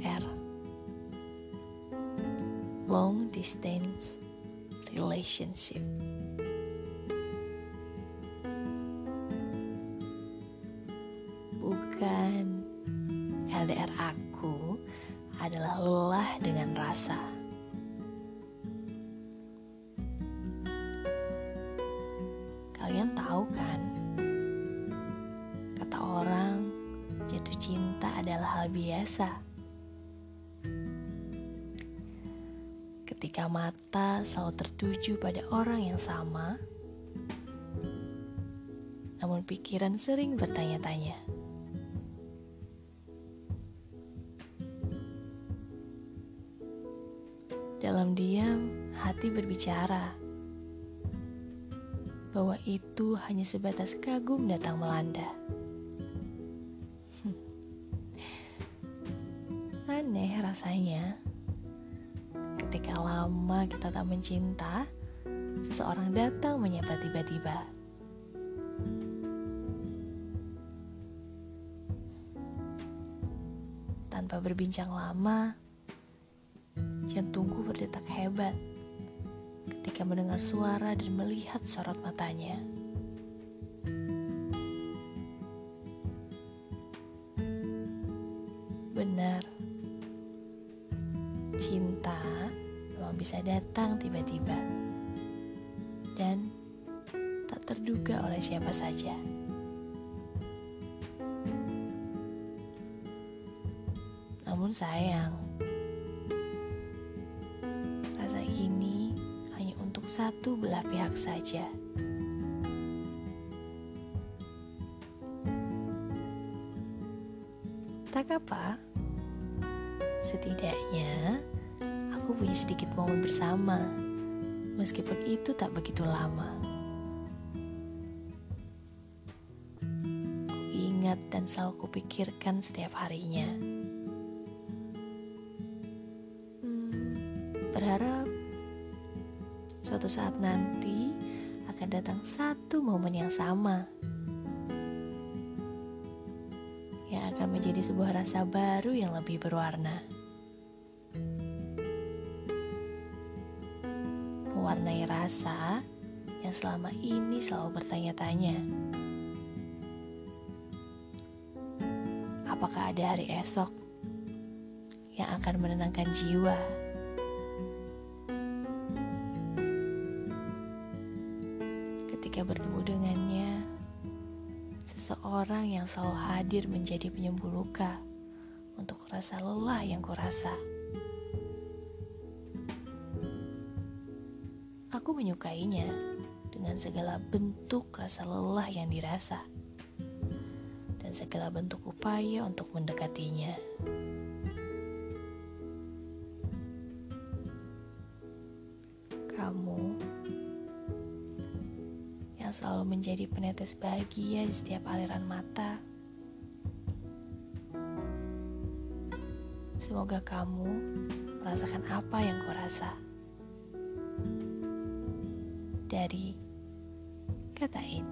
LDR Long Distance Relationship. Bukan LDR aku adalah lelah dengan rasa. Kalian tahu kan? Kata orang jatuh cinta adalah hal biasa. Ketika mata selalu tertuju pada orang yang sama, namun pikiran sering bertanya-tanya. Dalam diam, hati berbicara bahwa itu hanya sebatas kagum datang melanda. Aneh rasanya ketika lama kita tak mencinta, seseorang datang menyapa tiba-tiba. Tanpa berbincang lama, jantungku berdetak hebat ketika mendengar suara dan melihat sorot matanya. Bisa datang tiba-tiba dan tak terduga oleh siapa saja. Namun sayang, rasa ini hanya untuk satu belah pihak saja. Tak apa, setidaknya aku punya sedikit momen bersama, meskipun itu tak begitu lama. Ku ingat dan selalu kupikirkan setiap harinya. Hmm, berharap suatu saat nanti akan datang satu momen yang sama yang akan menjadi sebuah rasa baru yang lebih berwarna. Mewarnai rasa yang selama ini selalu bertanya-tanya. Apakah ada hari esok yang akan menenangkan jiwa? Ketika bertemu dengannya, seseorang yang selalu hadir menjadi penyembuh luka untuk rasa lelah yang kurasa. Aku menyukainya dengan segala bentuk rasa lelah yang dirasa dan segala bentuk upaya untuk mendekatinya. Kamu yang selalu menjadi penetes bahagia di setiap aliran mata. Semoga kamu merasakan apa yang kurasa. Dari Katain.